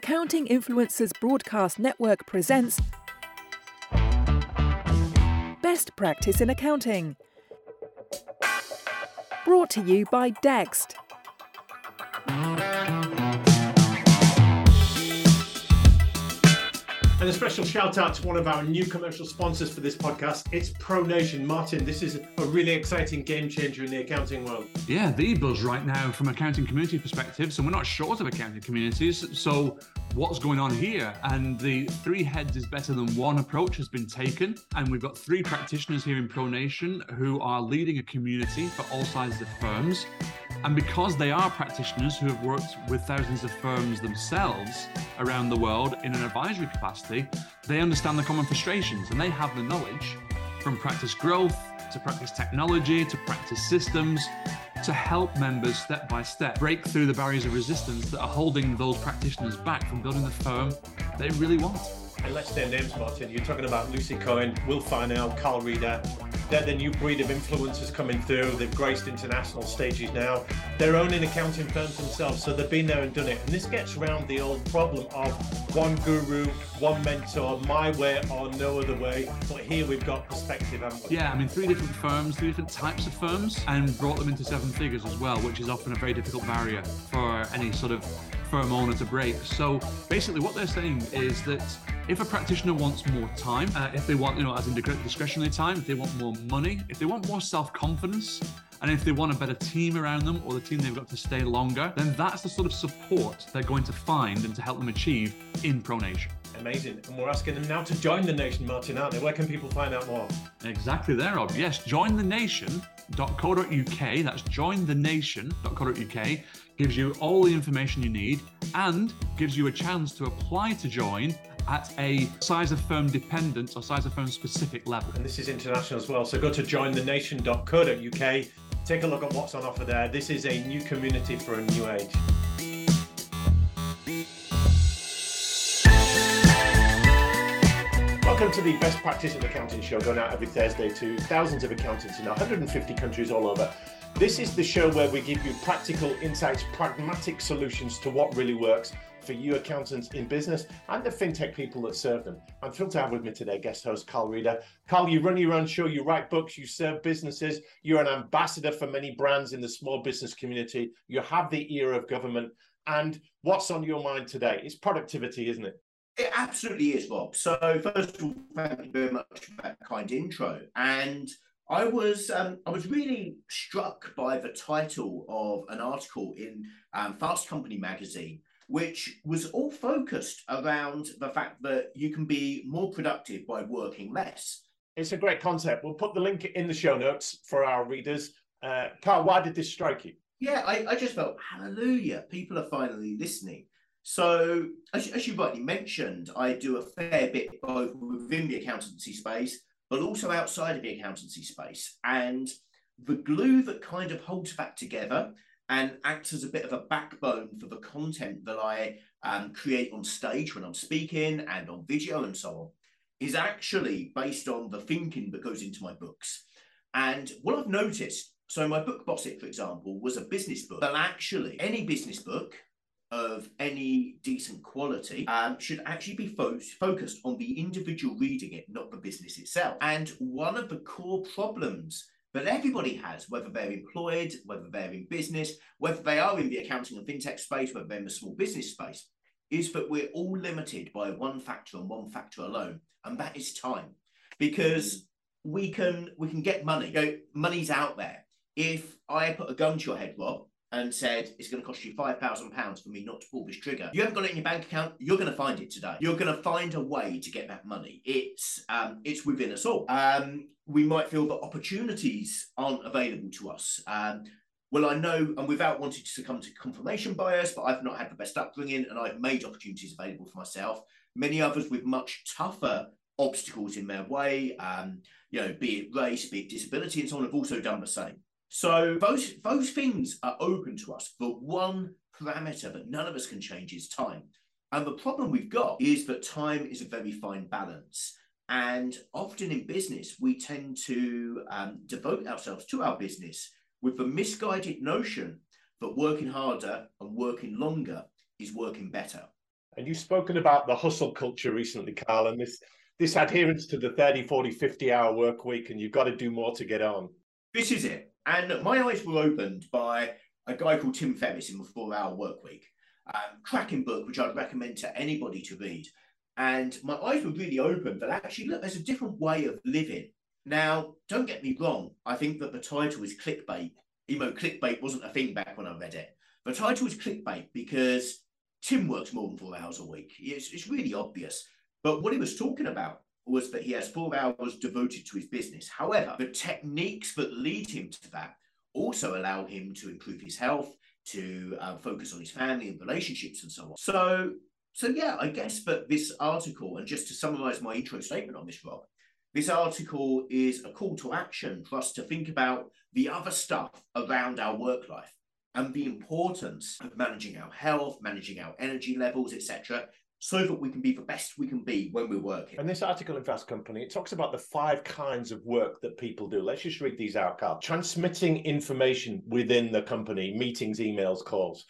Accounting Influencers Broadcast Network presents Best Practice in Accounting. Brought to you by Dext. And a special shout out to one of our new commercial sponsors for this podcast. It's ProNation. Martin, this is a really exciting game changer in the accounting world. Yeah, the buzz right now from accounting community perspective. So we're not short of accounting communities. So what's going on here? And the three heads is better than one approach has been taken. And we've got three practitioners here in ProNation who are leading a community for all sizes of firms. And because they are practitioners who have worked with thousands of firms themselves around the world in an advisory capacity, they understand the common frustrations and they have the knowledge from practice growth to practice technology to practice systems to help members step by step break through the barriers of resistance that are holding those practitioners back from building the firm they really want. And let's name names, Martin. You're talking about Lucy Cohen, Will Farnell, Carl Reader. They're the new breed of influencers coming through. They've graced international stages now. They're owning accounting firms themselves, so they've been there and done it. And this gets around the old problem of one guru, one mentor, my way or no other way. But here we've got perspective, haven't we? Yeah, I mean, three different firms, three different types of firms, and brought them into seven figures as well, which is often a very difficult barrier for any sort of firm owner to break. So basically, what they're saying is that if a practitioner wants more time, uh, if they want, you know, as in discretionary time, if they want more money, if they want more self confidence, and if they want a better team around them or the team they've got to stay longer, then that's the sort of support they're going to find and to help them achieve in ProNation. Amazing. And we're asking them now to join the nation, Martin, aren't they? Where can people find out more? Exactly there, Rob. Yes, jointhenation.co.uk. That's jointhenation.co.uk. Gives you all the information you need and gives you a chance to apply to join at a size of firm dependent or size of firm specific level. And this is international as well. So go to jointhenation.co.uk. Take a look at what's on offer there. This is a new community for a new age. Welcome to the Best Practice in Accounting show, going out every Thursday to thousands of accountants in 150 countries all over. This is the show where we give you practical insights, pragmatic solutions to what really works for you accountants in business and the fintech people that serve them. I'm thrilled to have with me today guest host Carl Reader. Carl, you run your own show, you write books, you serve businesses, you're an ambassador for many brands in the small business community, you have the ear of government. And what's on your mind today? It's productivity, isn't it? It absolutely is, Bob. So, first of all, thank you very much for that kind intro. And I was um, I was really struck by the title of an article in um, Fast Company magazine, which was all focused around the fact that you can be more productive by working less. It's a great concept. We'll put the link in the show notes for our readers. Uh, Carl, why did this strike you? Yeah, I, I just felt hallelujah. People are finally listening. So, as, as you rightly mentioned, I do a fair bit both within the accountancy space, but also outside of the accountancy space. And the glue that kind of holds that together and acts as a bit of a backbone for the content that I um, create on stage when I'm speaking and on video and so on is actually based on the thinking that goes into my books. And what I've noticed, so my book Boss It, for example, was a business book, but actually any business book of any decent quality um, should actually be fo- focused on the individual reading it, not the business itself. And one of the core problems that everybody has, whether they're employed, whether they're in business, whether they are in the accounting and fintech space, whether they're in the small business space, is that we're all limited by one factor and one factor alone, and that is time. Because we can we can get money. You know, money's out there. If I put a gun to your head, Rob, and said it's going to cost you five thousand pounds for me not to pull this trigger. You haven't got it in your bank account. You're going to find it today. You're going to find a way to get that money. It's um, it's within us all. Um, we might feel that opportunities aren't available to us. Um, well, I know, and without wanting to succumb to confirmation bias, but I've not had the best upbringing and I've made opportunities available for myself. Many others with much tougher obstacles in their way, um, you know, be it race, be it disability, and so on, have also done the same. So those those things are open to us, but one parameter that none of us can change is time. And the problem we've got is that time is a very fine balance. And often in business, we tend to um, devote ourselves to our business with the misguided notion that working harder and working longer is working better. And you've spoken about the hustle culture recently, Carl, and this this adherence to the 30, 40, 50 hour work week, and you've got to do more to get on. This is it. And my eyes were opened by a guy called Tim Ferriss in the Four Hour Work Week. Um, cracking book, which I'd recommend to anybody to read. And my eyes were really open that actually, look, there's a different way of living. Now, don't get me wrong, I think that the title is clickbait, even though clickbait wasn't a thing back when I read it. The title is clickbait because Tim works more than four hours a week. It's, it's really obvious. But what he was talking about was that he has four hours devoted to his business. However, the techniques that lead him to that also allow him to improve his health, to uh, focus on his family and relationships and so on. So, so yeah, I guess that this article, and just to summarize my intro statement on this, Rob, this article is a call to action for us to think about the other stuff around our work life and the importance of managing our health, managing our energy levels, etc., so that we can be the best we can be when we're working. And this article in Fast Company, it talks about the five kinds of work that people do. Let's just read these out, Carl. Transmitting information within the company, meetings, emails, calls.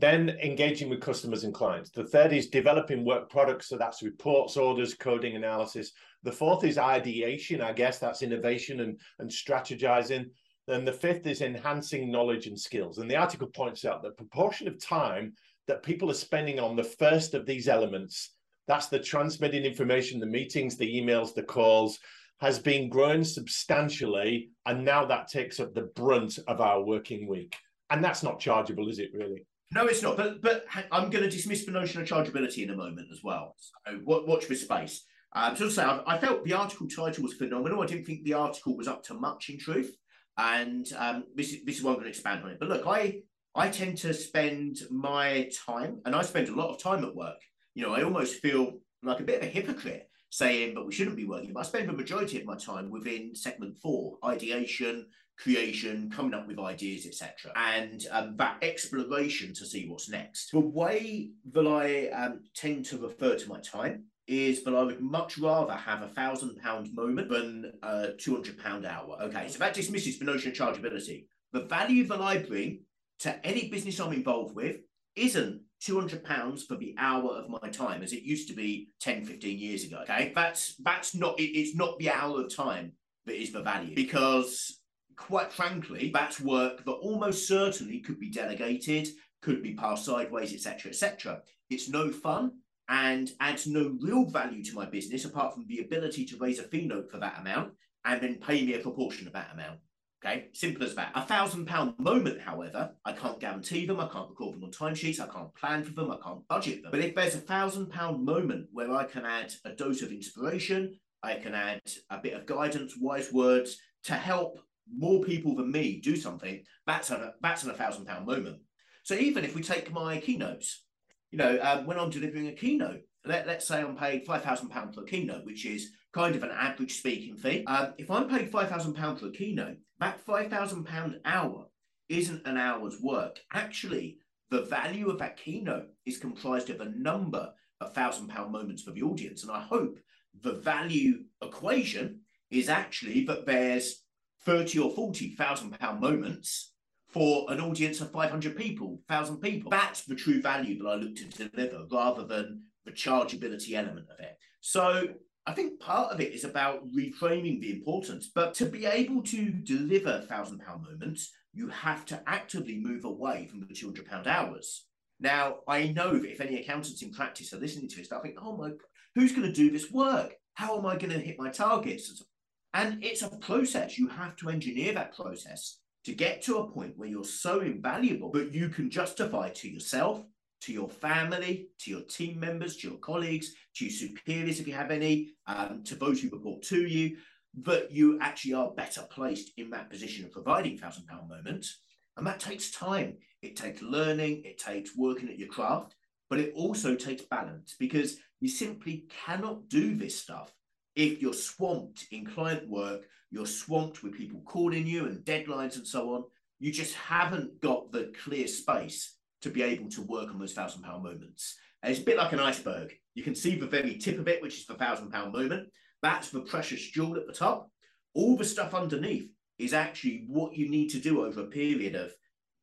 Then engaging with customers and clients. The third is developing work products. So that's reports, orders, coding, analysis. The fourth is ideation. I guess that's innovation and, and strategizing. Then the fifth is enhancing knowledge and skills. And the article points out that proportion of time that people are spending on the first of these elements. That's the transmitting information the meetings the emails the calls has been growing substantially and now that takes up the brunt of our working week. And that's not chargeable is it really? No it's not. But but i'm going to dismiss the notion of chargeability in a moment as well. So watch this space. Um, so to say I, I felt the article title was phenomenal. I didn't think the article was up to much in truth. And um, this, is, this is what i'm going to expand on it. But look i I tend to spend my time, and I spend a lot of time at work. You know, I almost feel like a bit of a hypocrite saying, but we shouldn't be working. But I spend the majority of my time within segment four ideation, creation, coming up with ideas, etc., and um, that exploration to see what's next. The way that I um, tend to refer to my time is that I would much rather have a thousand pound moment than a two hundred pound hour. Okay, so that dismisses the notion of chargeability. The value that I bring to any business I'm involved with isn't 200 pounds for the hour of my time as it used to be 10 15 years ago. Okay. That's that's not it, it's not the hour of time that is the value because quite frankly that's work that almost certainly could be delegated could be passed sideways etc etc it's no fun and adds no real value to my business apart from the ability to raise a fee note for that amount and then pay me a proportion of that amount Okay, simple as that. A thousand pound moment, however, I can't guarantee them, I can't record them on timesheets, I can't plan for them, I can't budget them. But if there's a thousand pound moment where I can add a dose of inspiration, I can add a bit of guidance, wise words to help more people than me do something, that's a that's a thousand pound moment. So even if we take my keynotes, you know, um, when I'm delivering a keynote, let, let's say I'm paid five thousand pounds per keynote, which is kind of an average speaking fee. Um, if I'm paid five thousand pounds per keynote, that £5,000 hour isn't an hour's work. Actually, the value of that keynote is comprised of a number of thousand pound moments for the audience. And I hope the value equation is actually that there's 30 or 40 thousand pound moments for an audience of 500 people, 1,000 people. That's the true value that I look to deliver rather than the chargeability element of it. So I think part of it is about reframing the importance, but to be able to deliver thousand pound moments, you have to actively move away from the 200 pound hours. Now, I know that if any accountants in practice are listening to this, they'll think, oh my, God, who's going to do this work? How am I going to hit my targets? And it's a process. You have to engineer that process to get to a point where you're so invaluable that you can justify to yourself to your family, to your team members, to your colleagues, to your superiors, if you have any, um, to those who report to you, that you actually are better placed in that position of providing thousand pound moments And that takes time. It takes learning, it takes working at your craft, but it also takes balance because you simply cannot do this stuff if you're swamped in client work, you're swamped with people calling you and deadlines and so on. You just haven't got the clear space to be able to work on those thousand pound moments. And it's a bit like an iceberg. You can see the very tip of it, which is the thousand pound moment. That's the precious jewel at the top. All the stuff underneath is actually what you need to do over a period of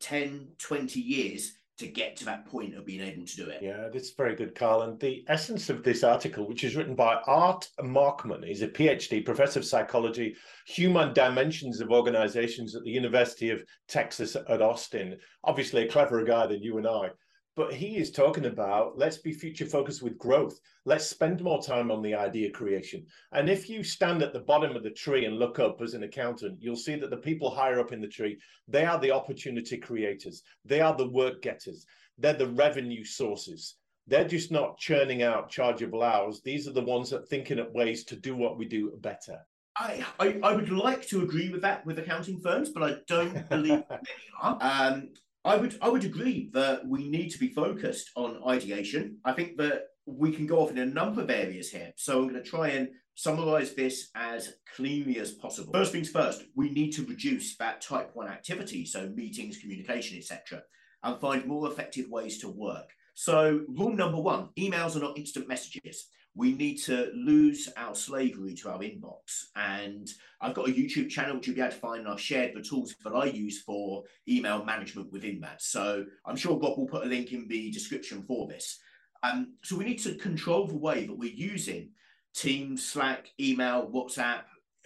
10, 20 years to get to that point of being able to do it. Yeah, that's very good, Carl. And the essence of this article, which is written by Art Markman, he's a PhD, professor of psychology, human dimensions of organizations at the University of Texas at Austin. Obviously, a cleverer guy than you and I but he is talking about let's be future focused with growth. Let's spend more time on the idea creation. And if you stand at the bottom of the tree and look up as an accountant you'll see that the people higher up in the tree they are the opportunity creators. They are the work getters. They're the revenue sources. They're just not churning out chargeable hours. These are the ones that are thinking of ways to do what we do better. I, I, I would like to agree with that with accounting firms, but I don't believe many are. Um, I would I would agree that we need to be focused on ideation. I think that we can go off in a number of areas here. So I'm going to try and summarize this as cleanly as possible. First things first, we need to reduce that type one activity, so meetings, communication, etc., and find more effective ways to work. So rule number one, emails are not instant messages we need to lose our slavery to our inbox. And I've got a YouTube channel which you'll be able to find, and I've shared the tools that I use for email management within that. So I'm sure Rob will put a link in the description for this. Um, so we need to control the way that we're using Teams, Slack, email, WhatsApp,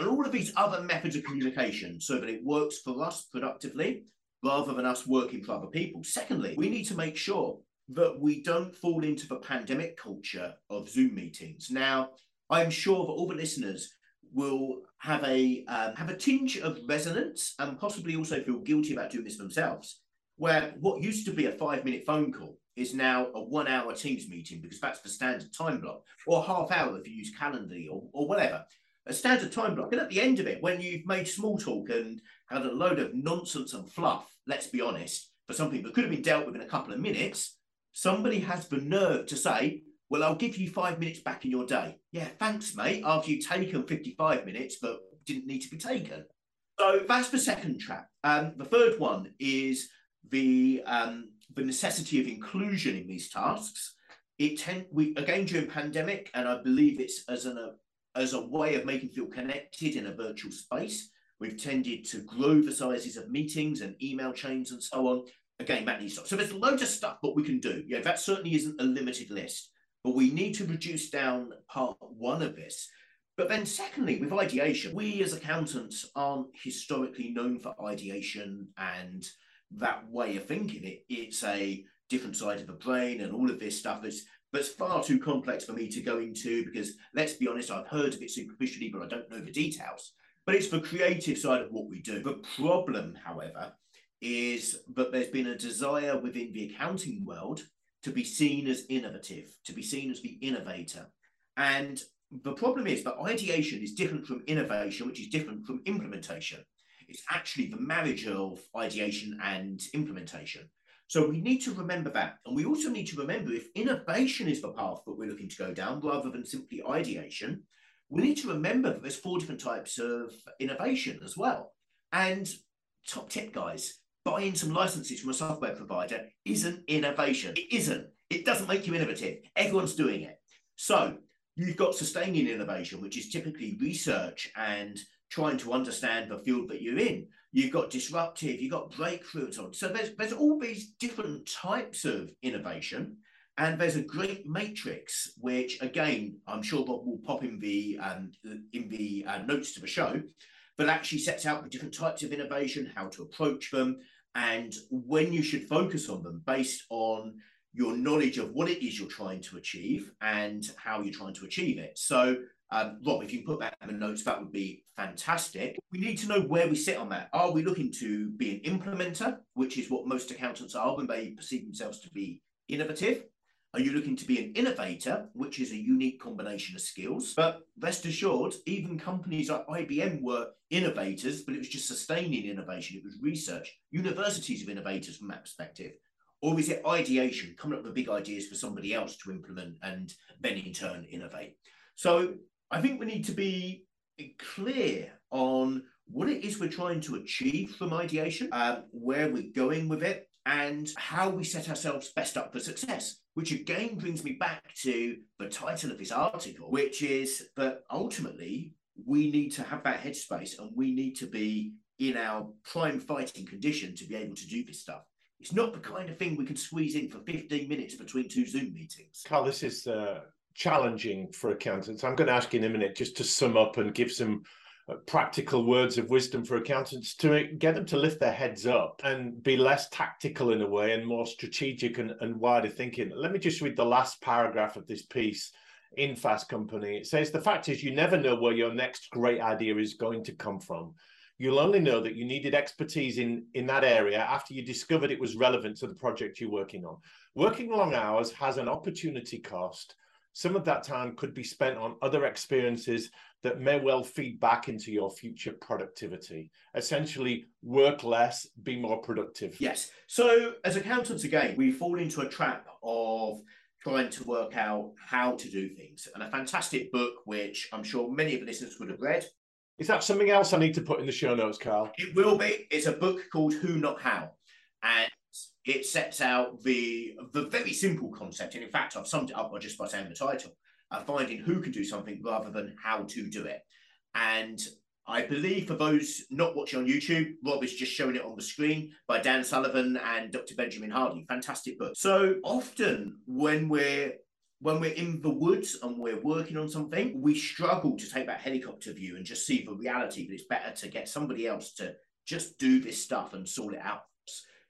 and all of these other methods of communication so that it works for us productively rather than us working for other people. Secondly, we need to make sure that we don't fall into the pandemic culture of Zoom meetings. Now, I'm sure that all the listeners will have a um, have a tinge of resonance and possibly also feel guilty about doing this themselves. Where what used to be a five minute phone call is now a one hour Teams meeting because that's the standard time block, or half hour if you use Calendly or, or whatever. A standard time block. And at the end of it, when you've made small talk and had a load of nonsense and fluff, let's be honest, for something that could have been dealt with in a couple of minutes, somebody has the nerve to say, well, I'll give you five minutes back in your day. Yeah, thanks, mate. After you've taken 55 minutes, but didn't need to be taken. So that's the second trap. Um, the third one is the um, the necessity of inclusion in these tasks. It tend we again during pandemic, and I believe it's as an a, as a way of making feel connected in a virtual space. We've tended to grow the sizes of meetings and email chains and so on again, that needs to So there's loads of stuff that we can do. Yeah, that certainly isn't a limited list, but we need to reduce down part one of this. But then, secondly, with ideation, we as accountants aren't historically known for ideation and that way of thinking. It it's a different side of the brain and all of this stuff that's that's far too complex for me to go into because let's be honest, I've heard of it superficially, but I don't know the details. But it's the creative side of what we do. The problem, however, is that there's been a desire within the accounting world to be seen as innovative, to be seen as the innovator. And the problem is that ideation is different from innovation, which is different from implementation. It's actually the marriage of ideation and implementation. So we need to remember that. And we also need to remember if innovation is the path that we're looking to go down rather than simply ideation, we need to remember that there's four different types of innovation as well. And top tip, guys, buying some licenses from a software provider isn't innovation. It isn't. It doesn't make you innovative. Everyone's doing it. So you've got sustaining innovation, which is typically research and trying to understand the field that you're in. You've got disruptive, you've got breakthrough and so on. So there's, there's all these different types of innovation. And there's a great matrix, which again, I'm sure Rob will pop in the um, in the uh, notes to the show, but actually sets out the different types of innovation, how to approach them, and when you should focus on them based on your knowledge of what it is you're trying to achieve and how you're trying to achieve it. So, um, Rob, if you can put that in the notes, that would be fantastic. We need to know where we sit on that. Are we looking to be an implementer, which is what most accountants are when they perceive themselves to be innovative? Are you looking to be an innovator, which is a unique combination of skills? But rest assured, even companies like IBM were innovators, but it was just sustaining innovation. It was research. Universities of innovators from that perspective. Or is it ideation, coming up with big ideas for somebody else to implement and then in turn innovate? So I think we need to be clear on what it is we're trying to achieve from ideation, uh, where we're going with it, and how we set ourselves best up for success. Which again brings me back to the title of this article, which is that ultimately we need to have that headspace and we need to be in our prime fighting condition to be able to do this stuff. It's not the kind of thing we can squeeze in for 15 minutes between two Zoom meetings. Carl, this is uh, challenging for accountants. I'm going to ask you in a minute just to sum up and give some Uh, practical words of wisdom for accountants to get them to lift their heads up and be less tactical in a way and more strategic and, and wider thinking. Let me just read the last paragraph of this piece in Fast Company. It says, The fact is, you never know where your next great idea is going to come from. You'll only know that you needed expertise in, in that area after you discovered it was relevant to the project you're working on. Working long hours has an opportunity cost some of that time could be spent on other experiences that may well feed back into your future productivity. Essentially, work less, be more productive. Yes. So, as accountants, again, we fall into a trap of trying to work out how to do things. And a fantastic book, which I'm sure many of the listeners would have read. Is that something else I need to put in the show notes, Carl? It will be. It's a book called Who Not How. And it sets out the the very simple concept. And in fact, I've summed it up by just by saying the title, uh, finding who can do something rather than how to do it. And I believe for those not watching on YouTube, Rob is just showing it on the screen by Dan Sullivan and Dr. Benjamin Hardy. Fantastic book. So often when we're when we're in the woods and we're working on something, we struggle to take that helicopter view and just see the reality. But it's better to get somebody else to just do this stuff and sort it out.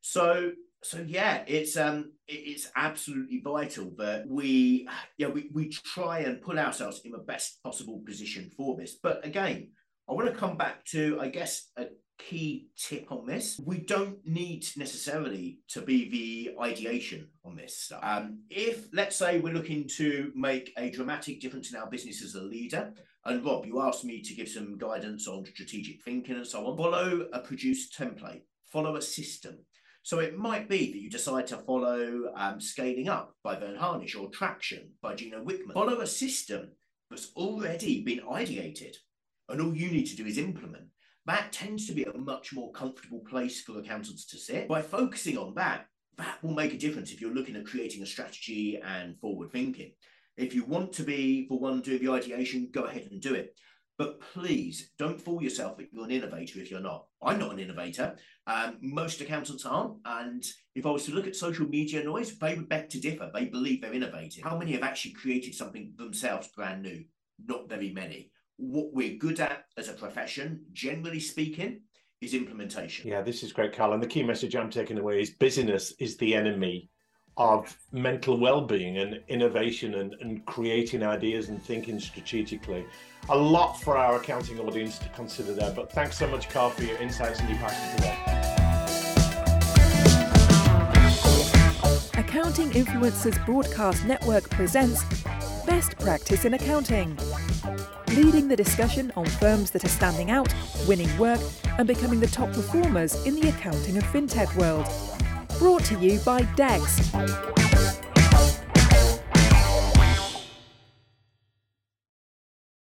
So so yeah, it's um it's absolutely vital that we yeah we, we try and put ourselves in the best possible position for this. But again, I want to come back to I guess a key tip on this. We don't need necessarily to be the ideation on this stuff. Um, if let's say we're looking to make a dramatic difference in our business as a leader, and Rob, you asked me to give some guidance on strategic thinking and so on, follow a produced template, follow a system. So it might be that you decide to follow um, Scaling Up by Verne Harnish or Traction by Gino Wickman. Follow a system that's already been ideated, and all you need to do is implement. That tends to be a much more comfortable place for accountants to sit. By focusing on that, that will make a difference if you're looking at creating a strategy and forward thinking. If you want to be the one doing the ideation, go ahead and do it. But please don't fool yourself that you're an innovator if you're not. I'm not an innovator. Um, most accountants aren't. And if I was to look at social media noise, they would beg to differ. They believe they're innovative. How many have actually created something themselves brand new? Not very many. What we're good at as a profession, generally speaking, is implementation. Yeah, this is great, Carl. And the key message I'm taking away is business is the enemy of mental well-being and innovation and, and creating ideas and thinking strategically. A lot for our accounting audience to consider there but thanks so much carl for your insights and your passion today. Accounting influencers broadcast network presents best practice in accounting leading the discussion on firms that are standing out winning work and becoming the top performers in the accounting and fintech world brought to you by Dext.